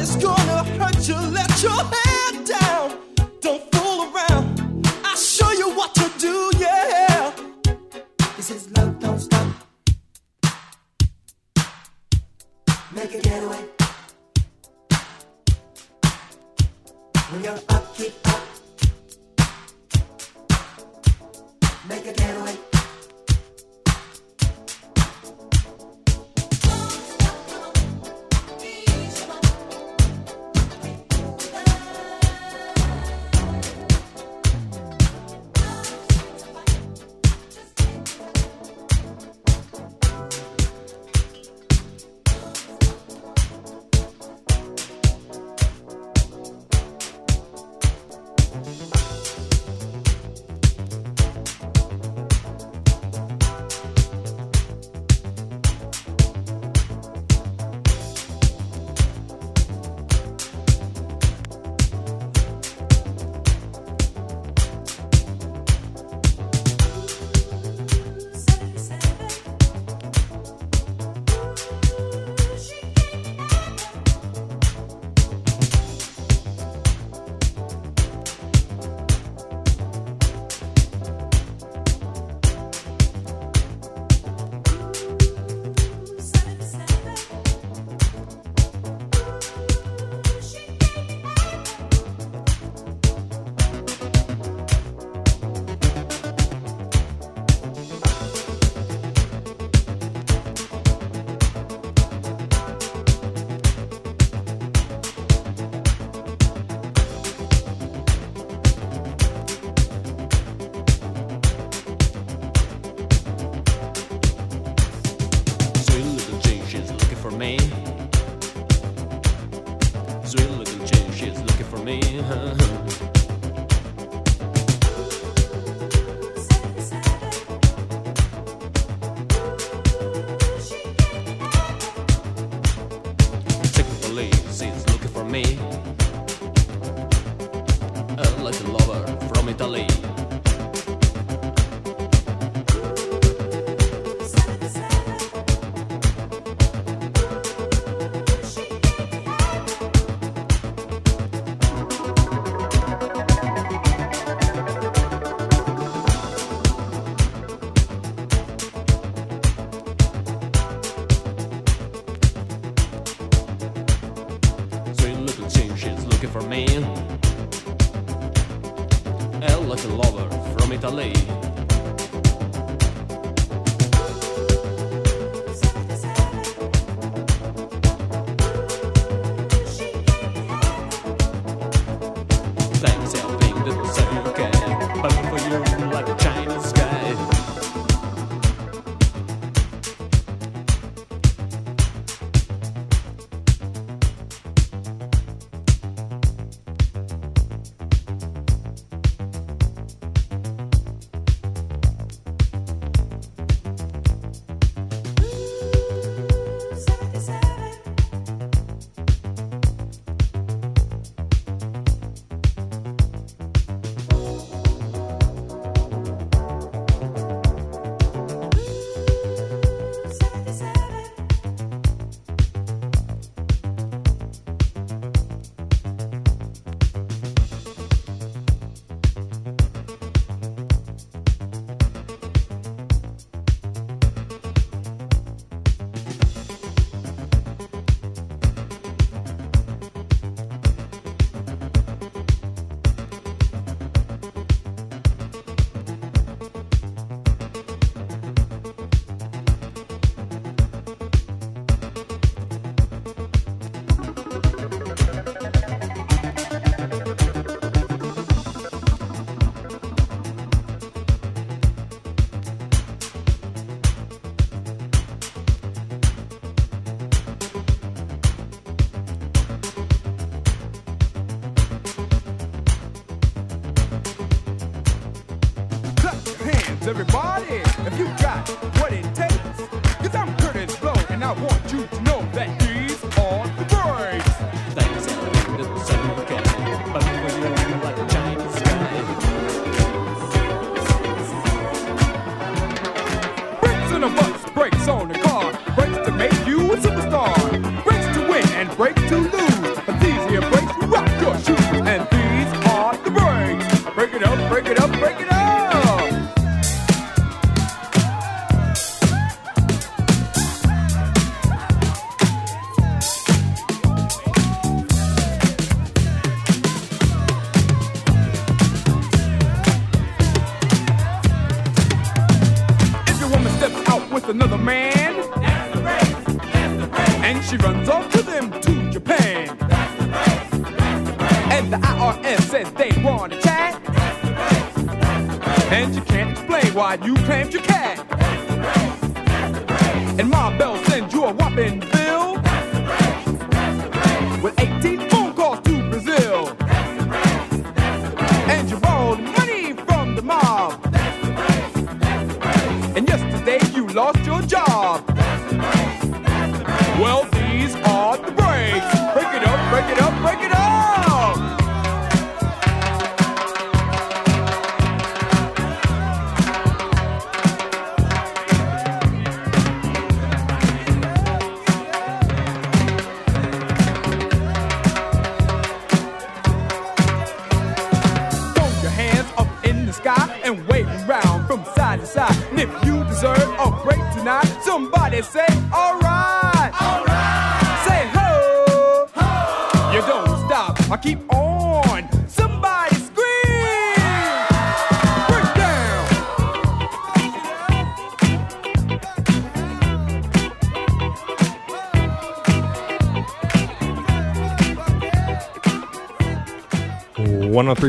Nobody's gonna hurt you. Let your head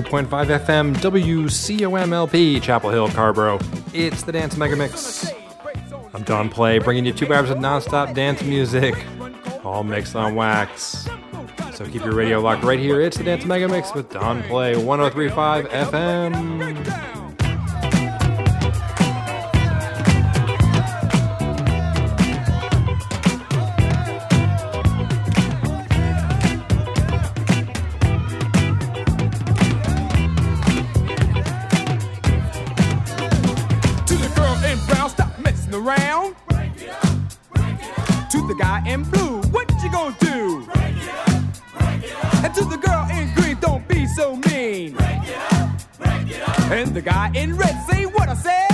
103.5 FM WCOMLP, Chapel Hill, Carrboro. It's the Dance Mega Mix. I'm Don Play, bringing you two hours of nonstop dance music, all mixed on wax. So keep your radio locked right here. It's the Dance Mega Mix with Don Play, 103.5 FM. so mean. Break it up, break it up. And the guy in red say what I said.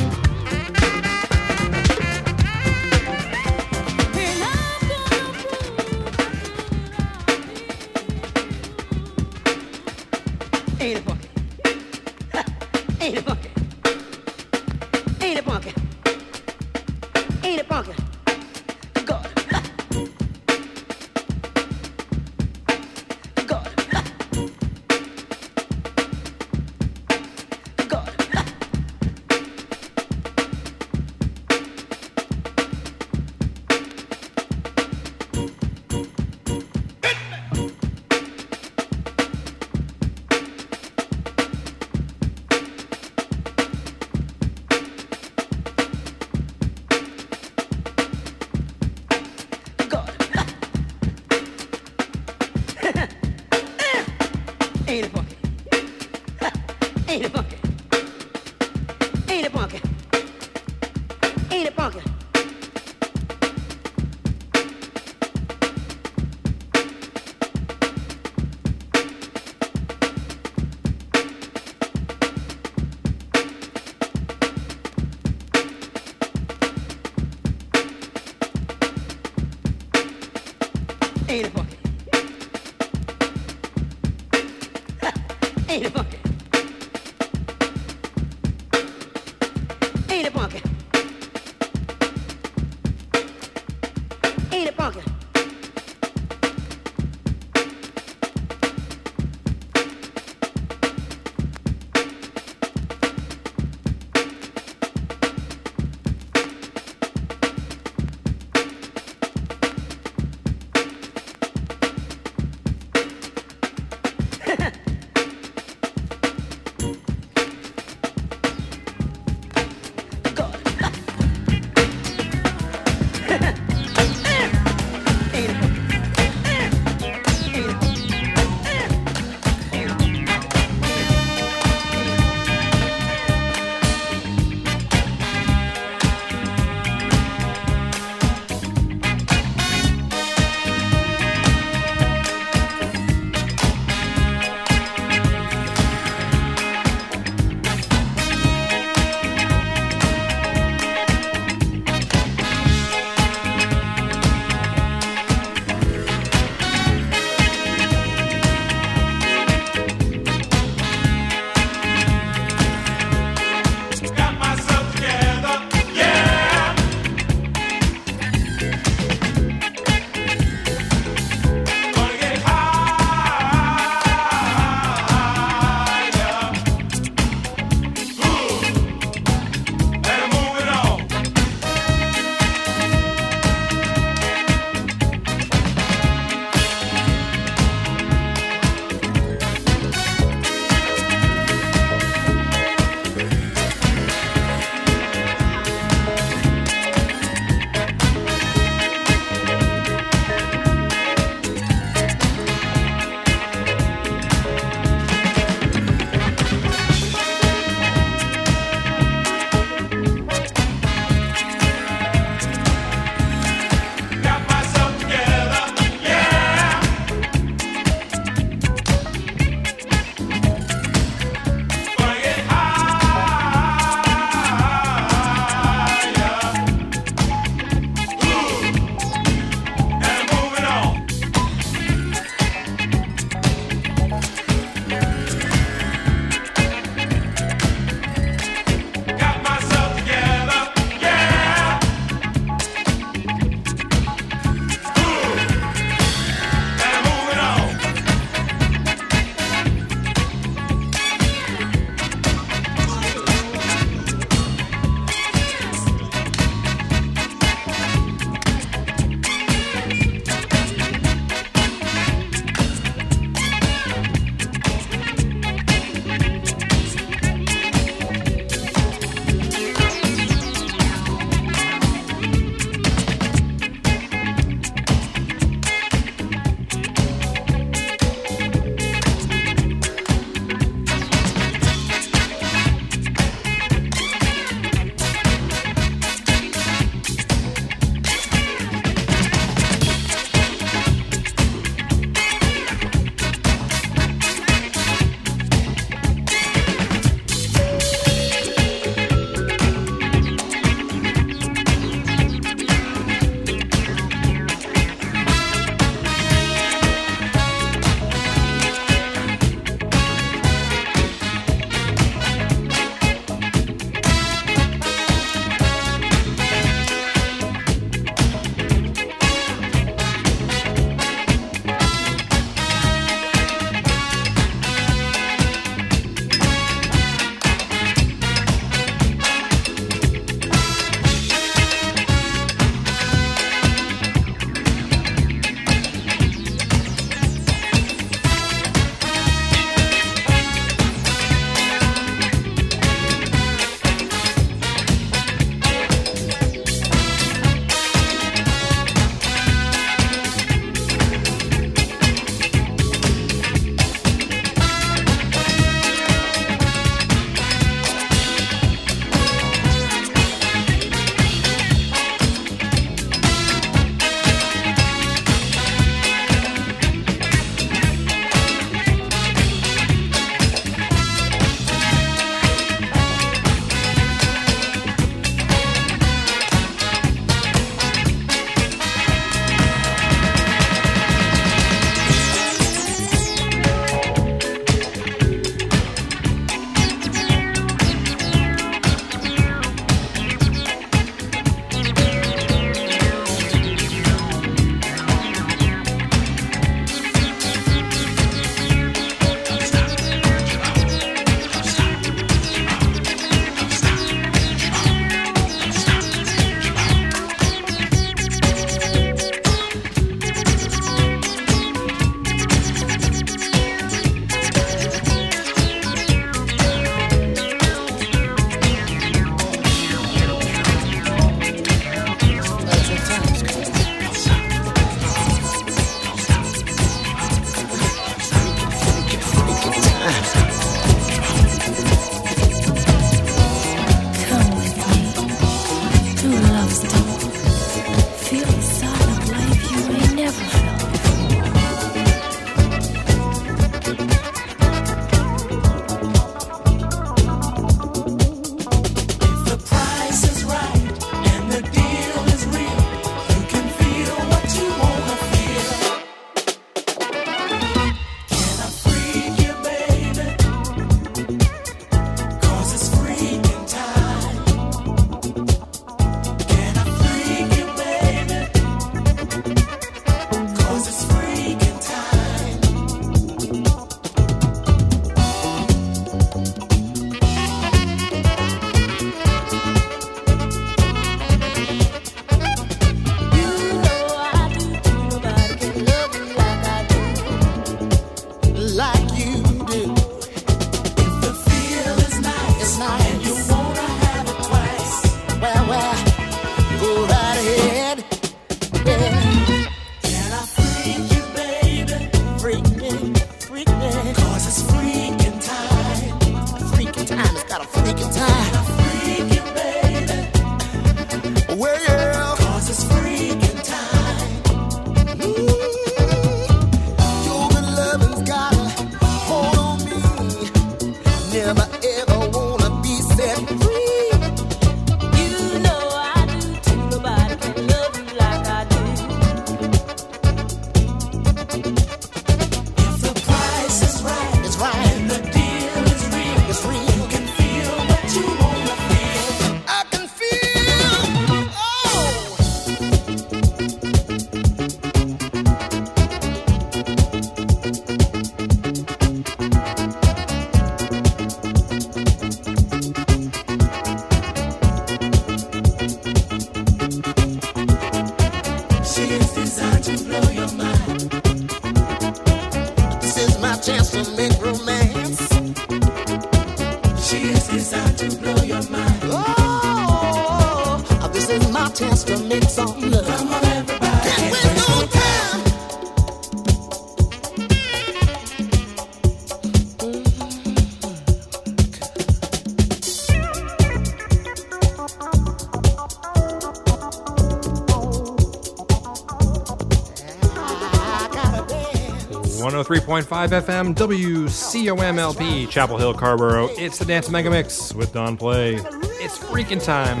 103.5 FM WCOMLP, Chapel Hill, Carrboro. It's the Dance Mega Mix with Don Play. It's freaking time.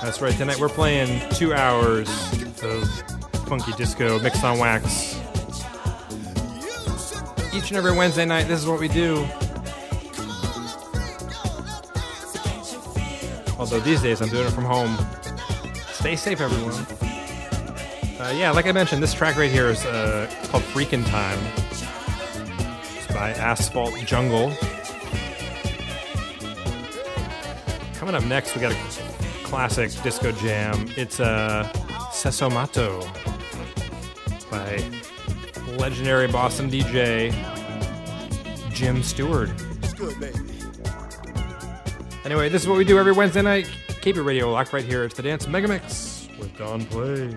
That's right, tonight we're playing two hours of funky disco mixed on wax. Each and every Wednesday night, this is what we do. Although these days I'm doing it from home. Stay safe, everyone. Uh, yeah, like I mentioned, this track right here is uh, called Freakin' Time. It's by Asphalt Jungle. Coming up next, we got a classic disco jam. It's uh, Sessomatto by legendary Boston DJ Jim Stewart. Anyway, this is what we do every Wednesday night. Keep your radio locked right here. It's the Dance Mega Mix with Don Play.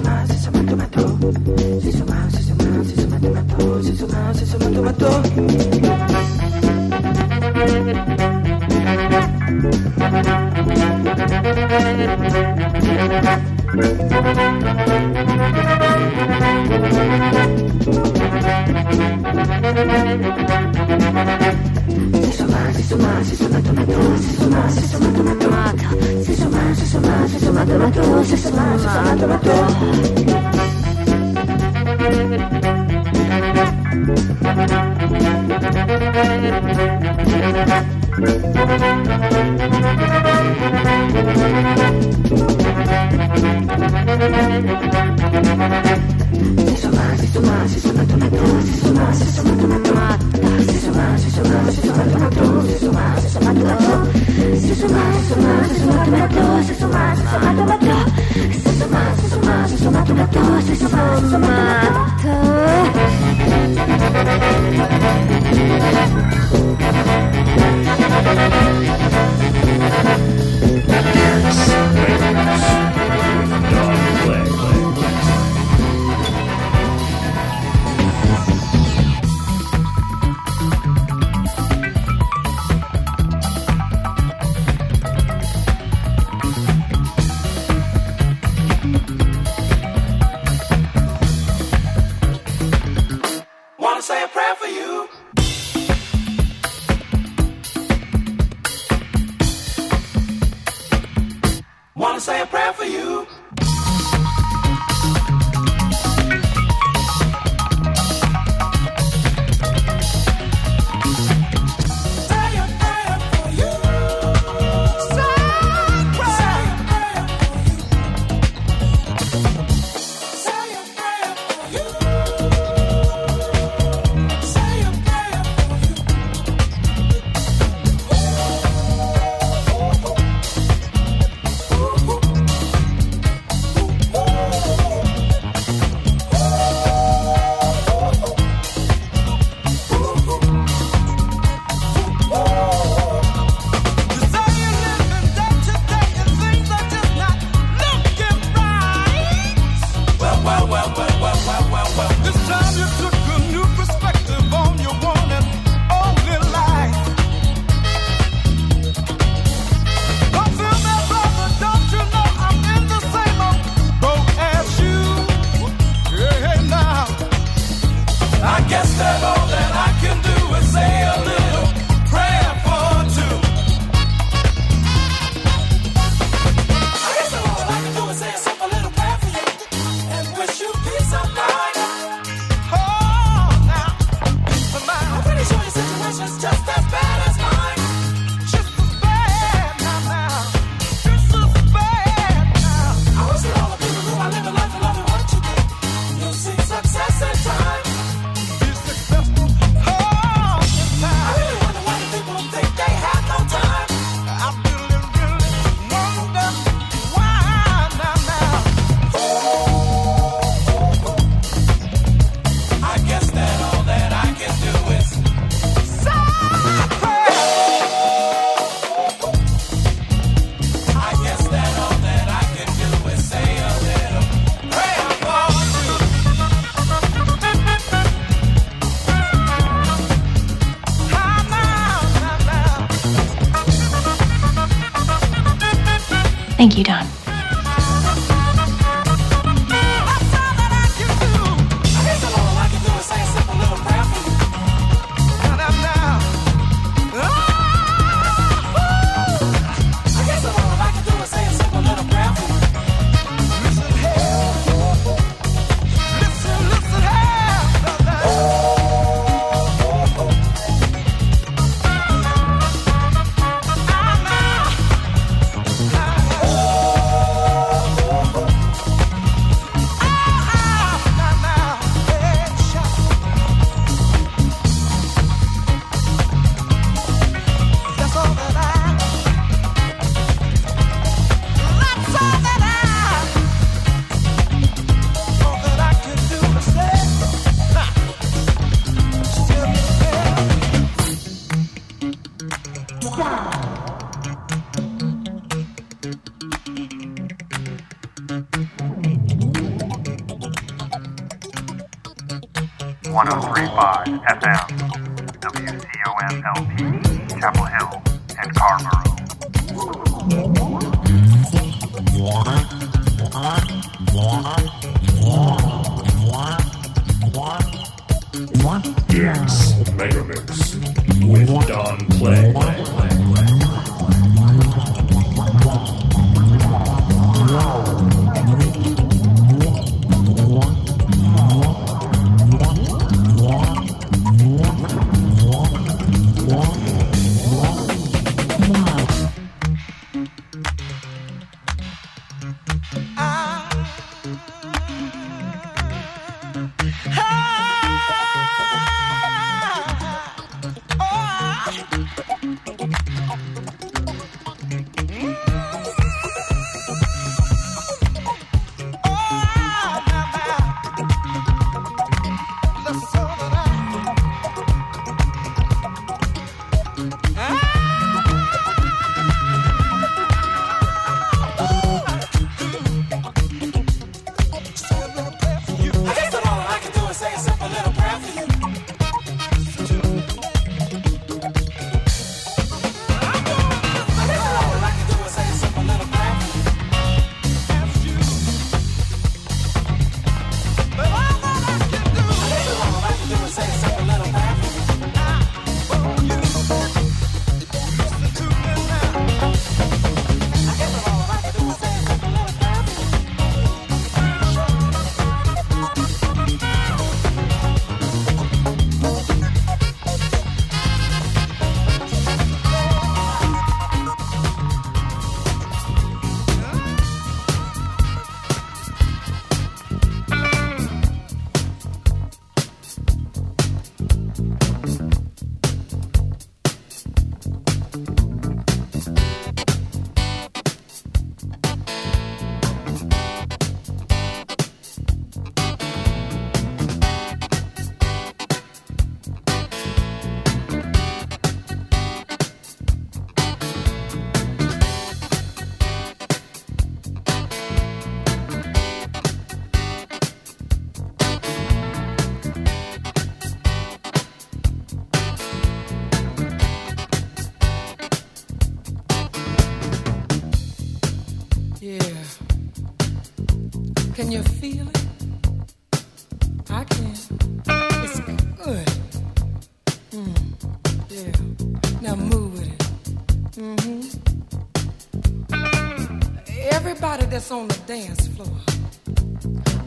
that's on the dance floor.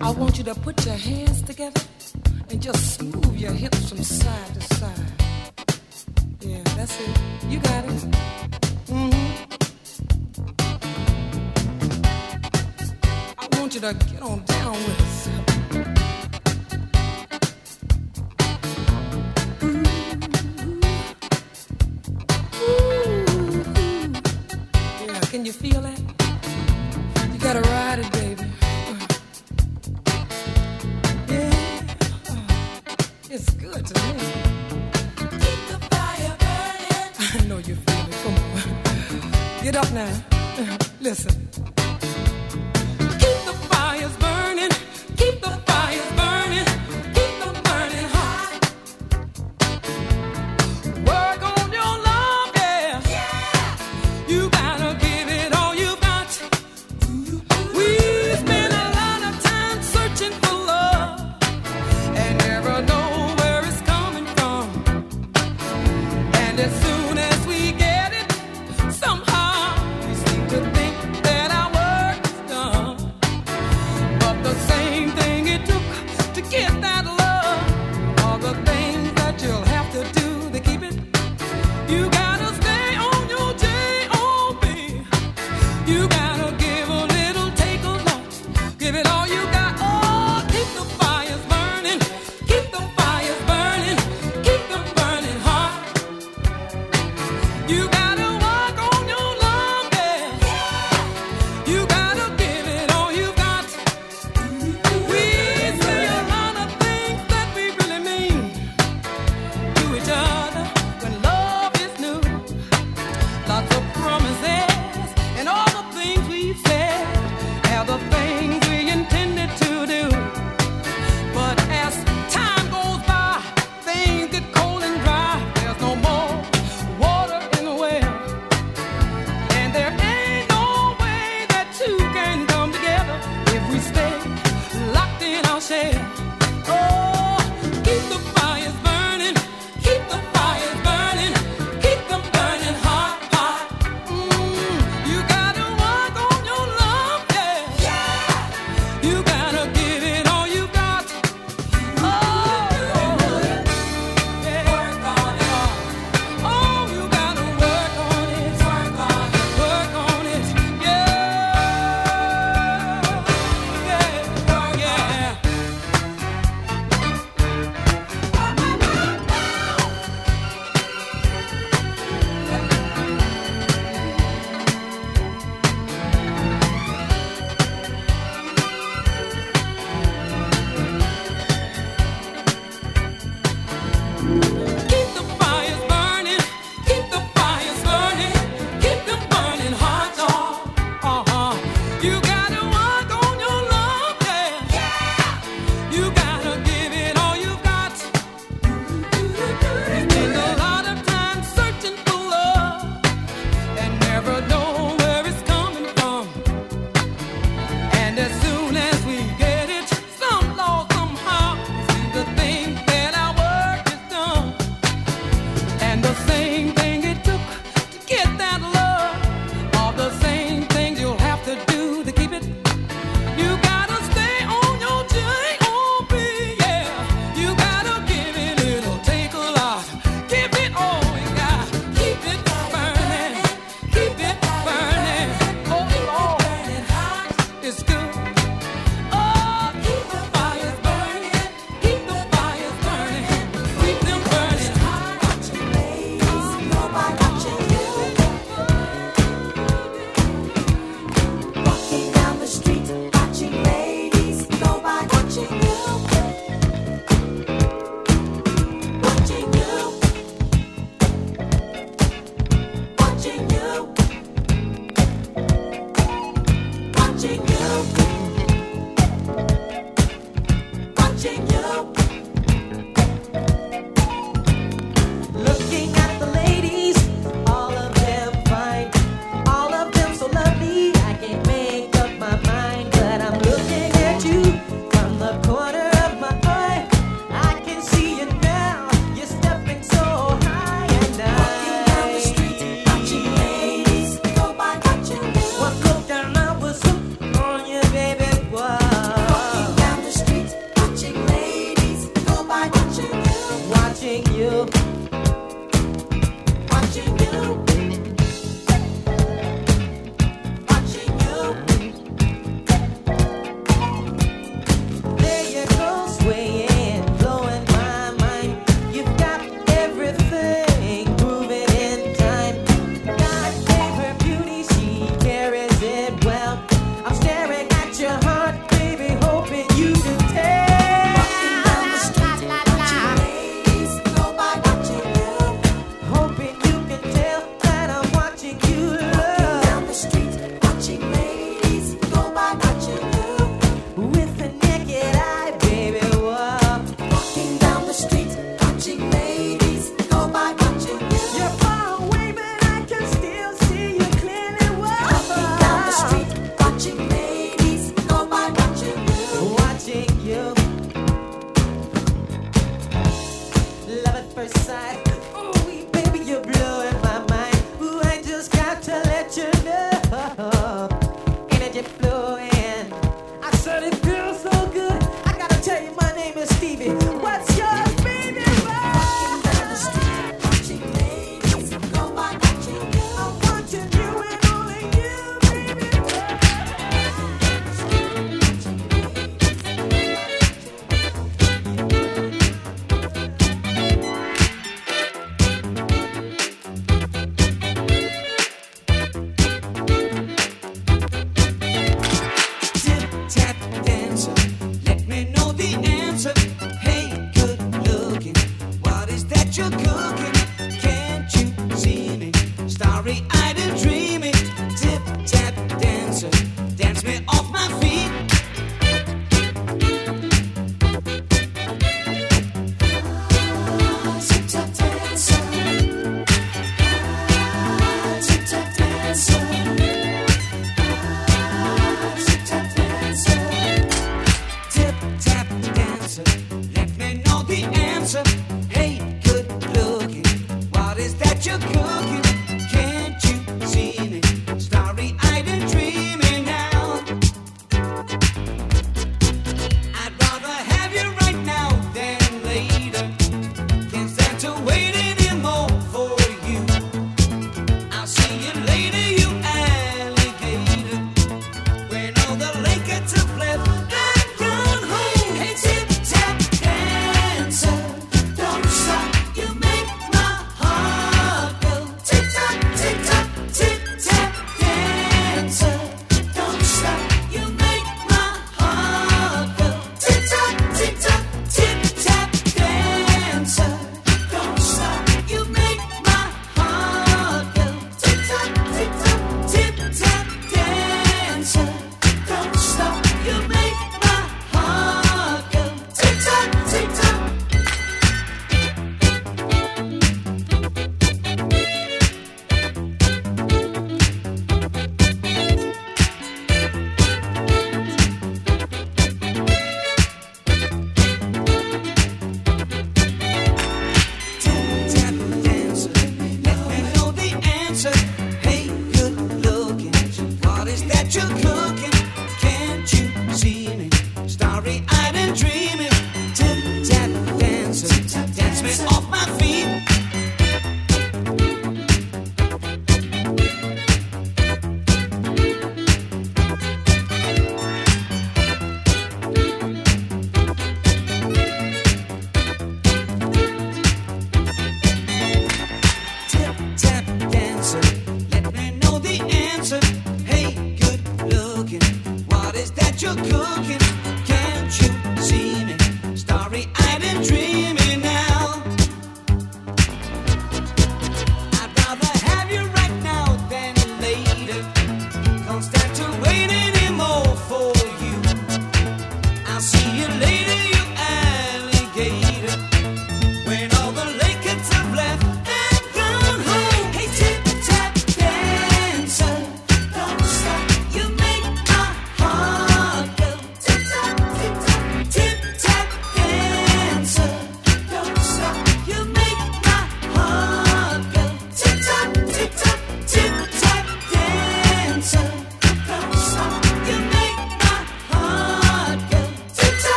I want you to put your hands together and just move your hips from side to side. Yeah, that's it. You got it. Mm-hmm. I want you to get on.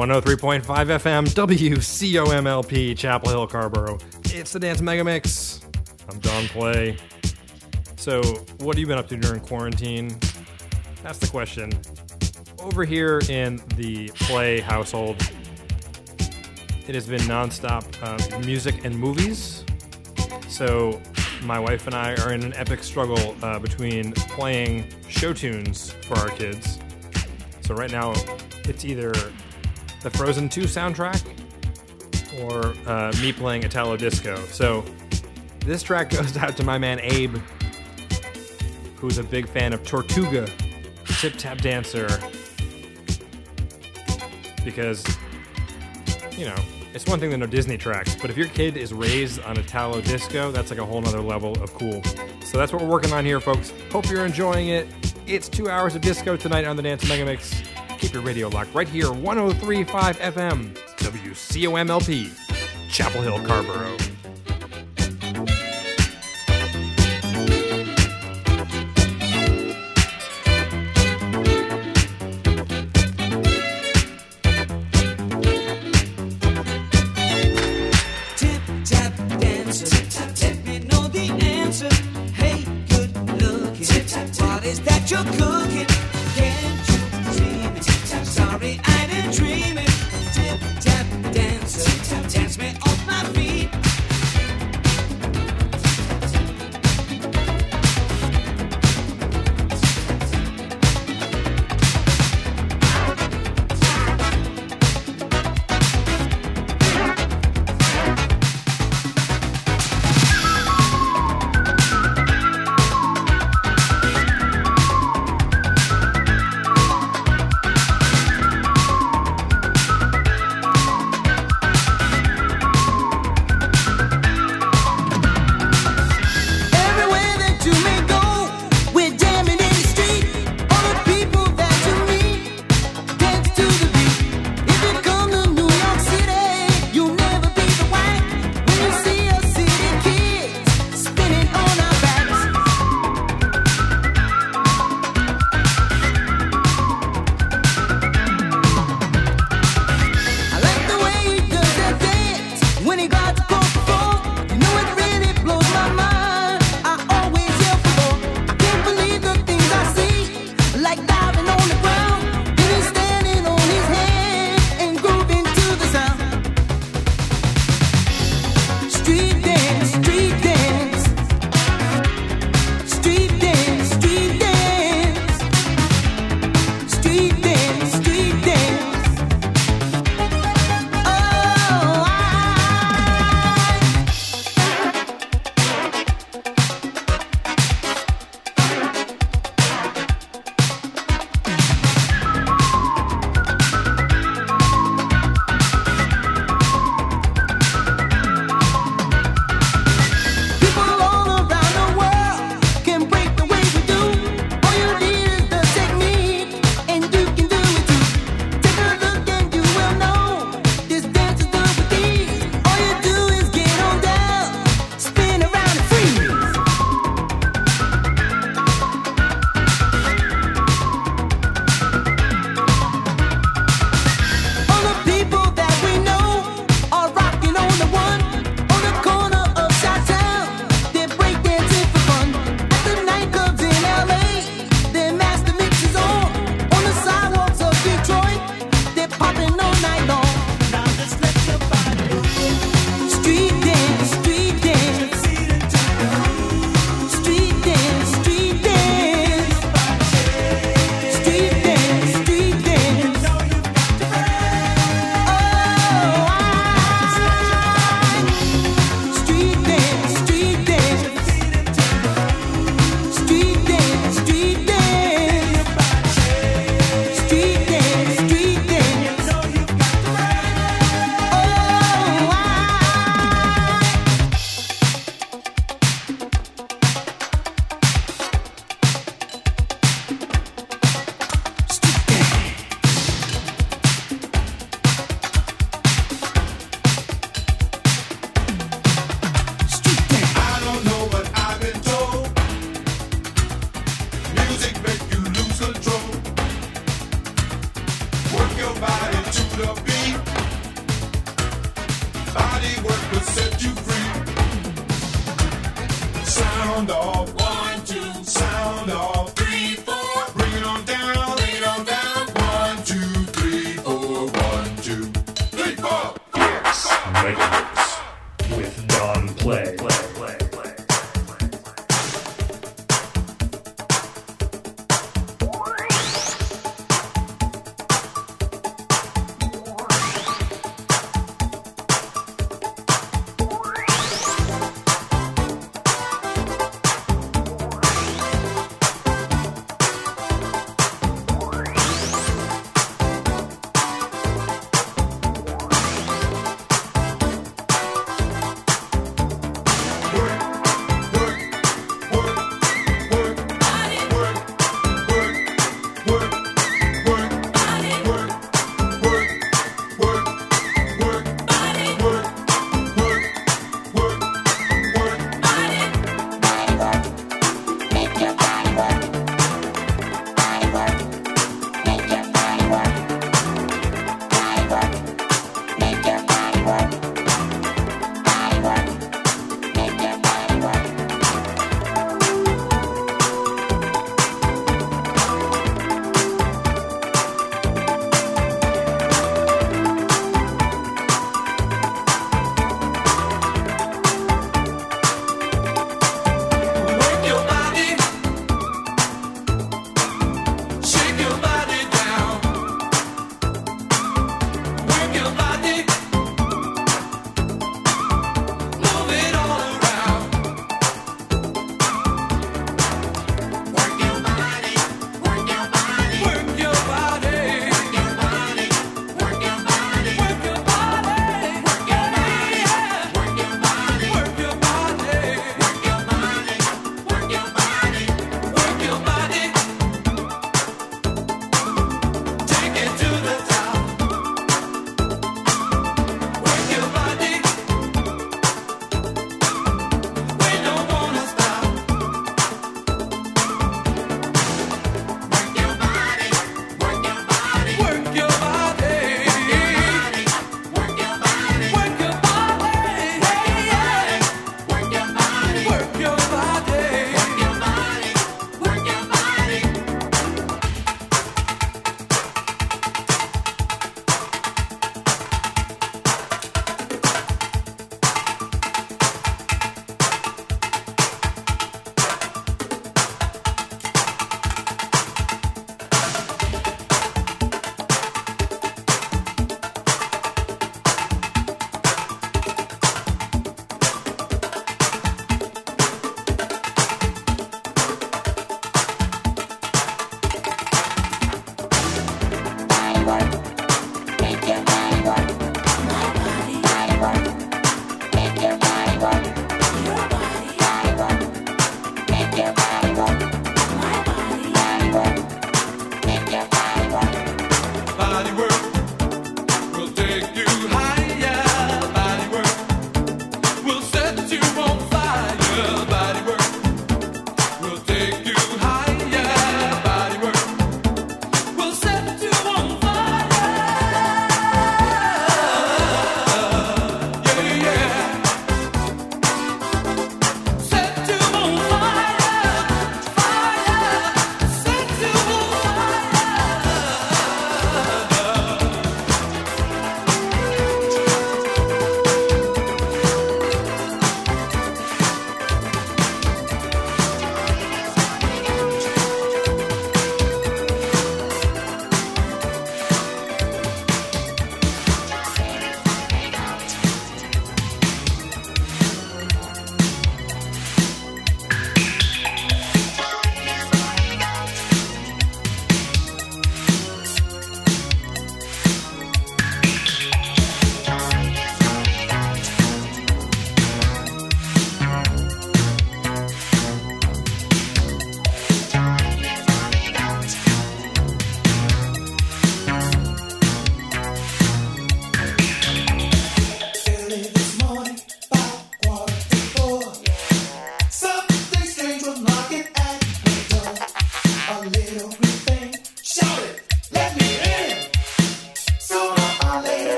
103.5 FM WCOMLP Chapel Hill Carrboro. It's the Dance Mega Mix. I'm Don Play. So, what have you been up to during quarantine? That's the question. Over here in the Play household, it has been nonstop uh, music and movies. So, my wife and I are in an epic struggle uh, between playing show tunes for our kids. So, right now, it's either the Frozen 2 soundtrack or uh, me playing Italo Disco. So, this track goes out to my man Abe, who's a big fan of Tortuga, Tip Tap Dancer, because, you know, it's one thing to know Disney tracks, but if your kid is raised on Italo Disco, that's like a whole nother level of cool. So that's what we're working on here, folks. Hope you're enjoying it. It's two hours of disco tonight on the Dance Mega Mix. Keep your radio locked right here, 1035 FM, WCOMLP, Chapel Hill, Carrboro.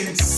It's.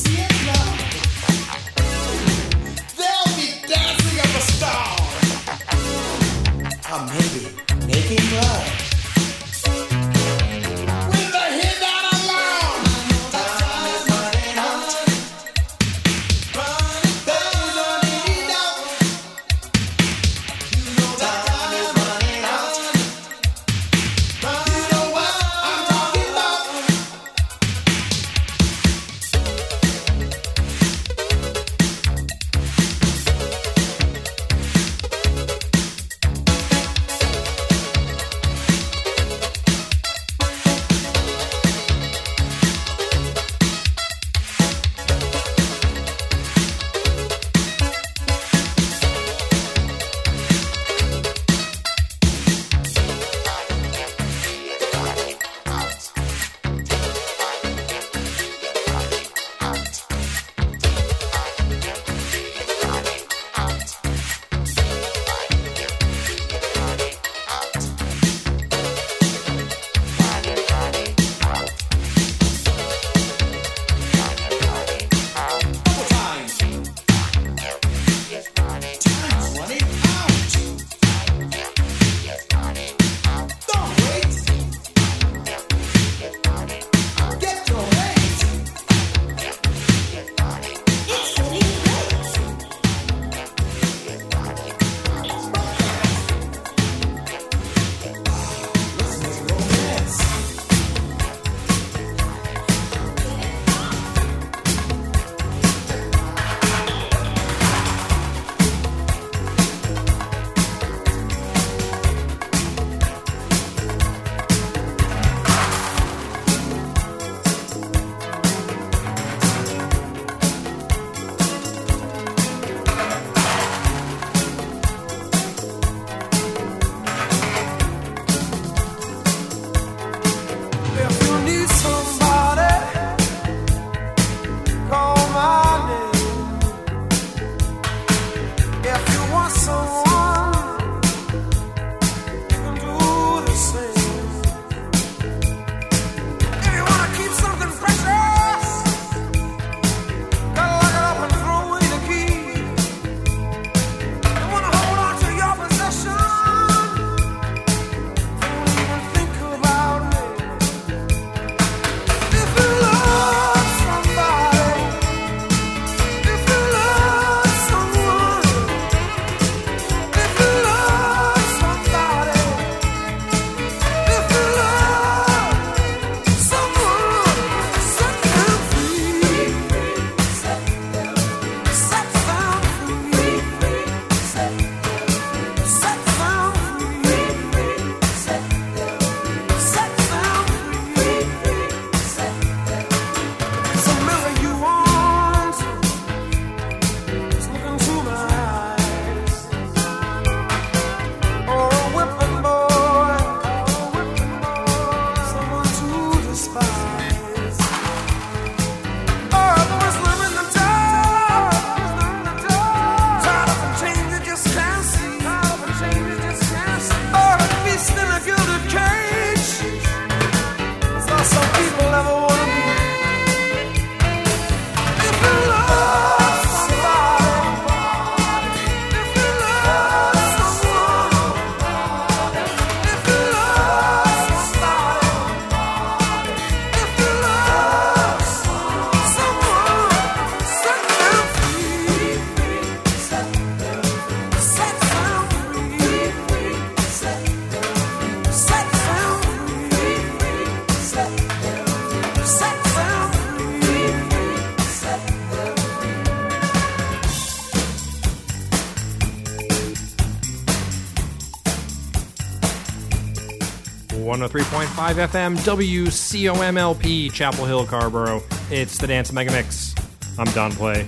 103.5 FM, WCOMLP, Chapel Hill, Carrboro. It's the Dance Mega Mix. I'm Don Play.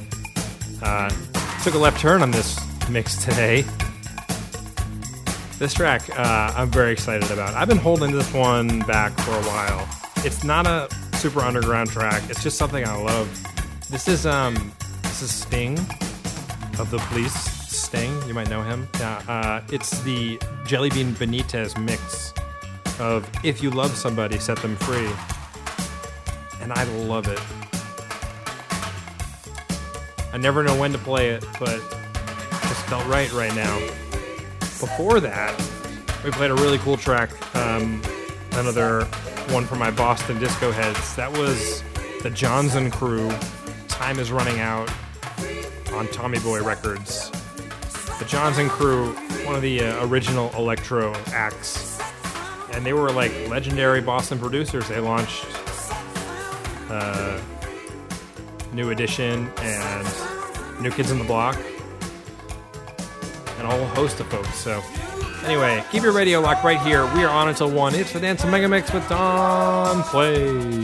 Uh, took a left turn on this mix today. This track, uh, I'm very excited about. I've been holding this one back for a while. It's not a super underground track. It's just something I love. This is um, this is Sting of the Police. Sting, you might know him. Yeah, uh, it's the Jellybean Benitez mix of "If You Love Somebody, Set Them Free," and I love it. I never know when to play it, but it just felt right right now. Before that, we played a really cool track, um, another one for my Boston disco heads. That was the Jonzun Crew. Time is running out on Tommy Boy Records. The Jonzun Crew, one of the uh, original electro acts, and they were like legendary Boston producers. They launched uh, New Edition and New Kids in the Block, and a whole host of folks. So, anyway, keep your radio locked right here. We are on until 1. It's the Dance Mega Mix with Don Play.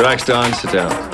Relax, Don. Sit down.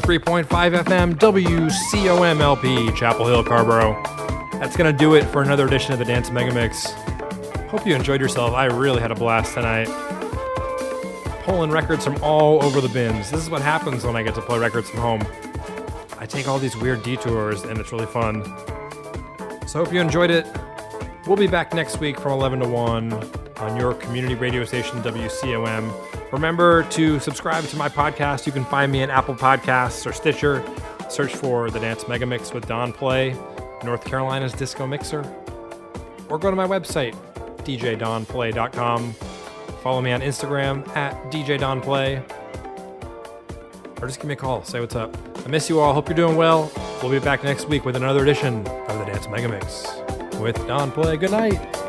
103.5 FM WCOMLP, Chapel Hill Carrboro. That's gonna do it for another edition of the Dance Mega Mix. Hope you enjoyed yourself. I really had a blast tonight. Pulling records from all over the bins. This is what happens when I get to play records from home. I take all these weird detours and it's really fun. So hope you enjoyed it. We'll be back next week from 11 to 1 on your community radio station WCOM. Remember to subscribe to my podcast. You can find me in Apple Podcasts or Stitcher. Search for the Dance Mega Mix with Don Play, North Carolina's Disco Mixer. Or go to my website, djdonplay.com. Follow me on Instagram at djdonplay. Or just give me a call. Say what's up. I miss you all. Hope you're doing well. We'll be back next week with another edition of the Dance Mega Mix with Don Play. Good night.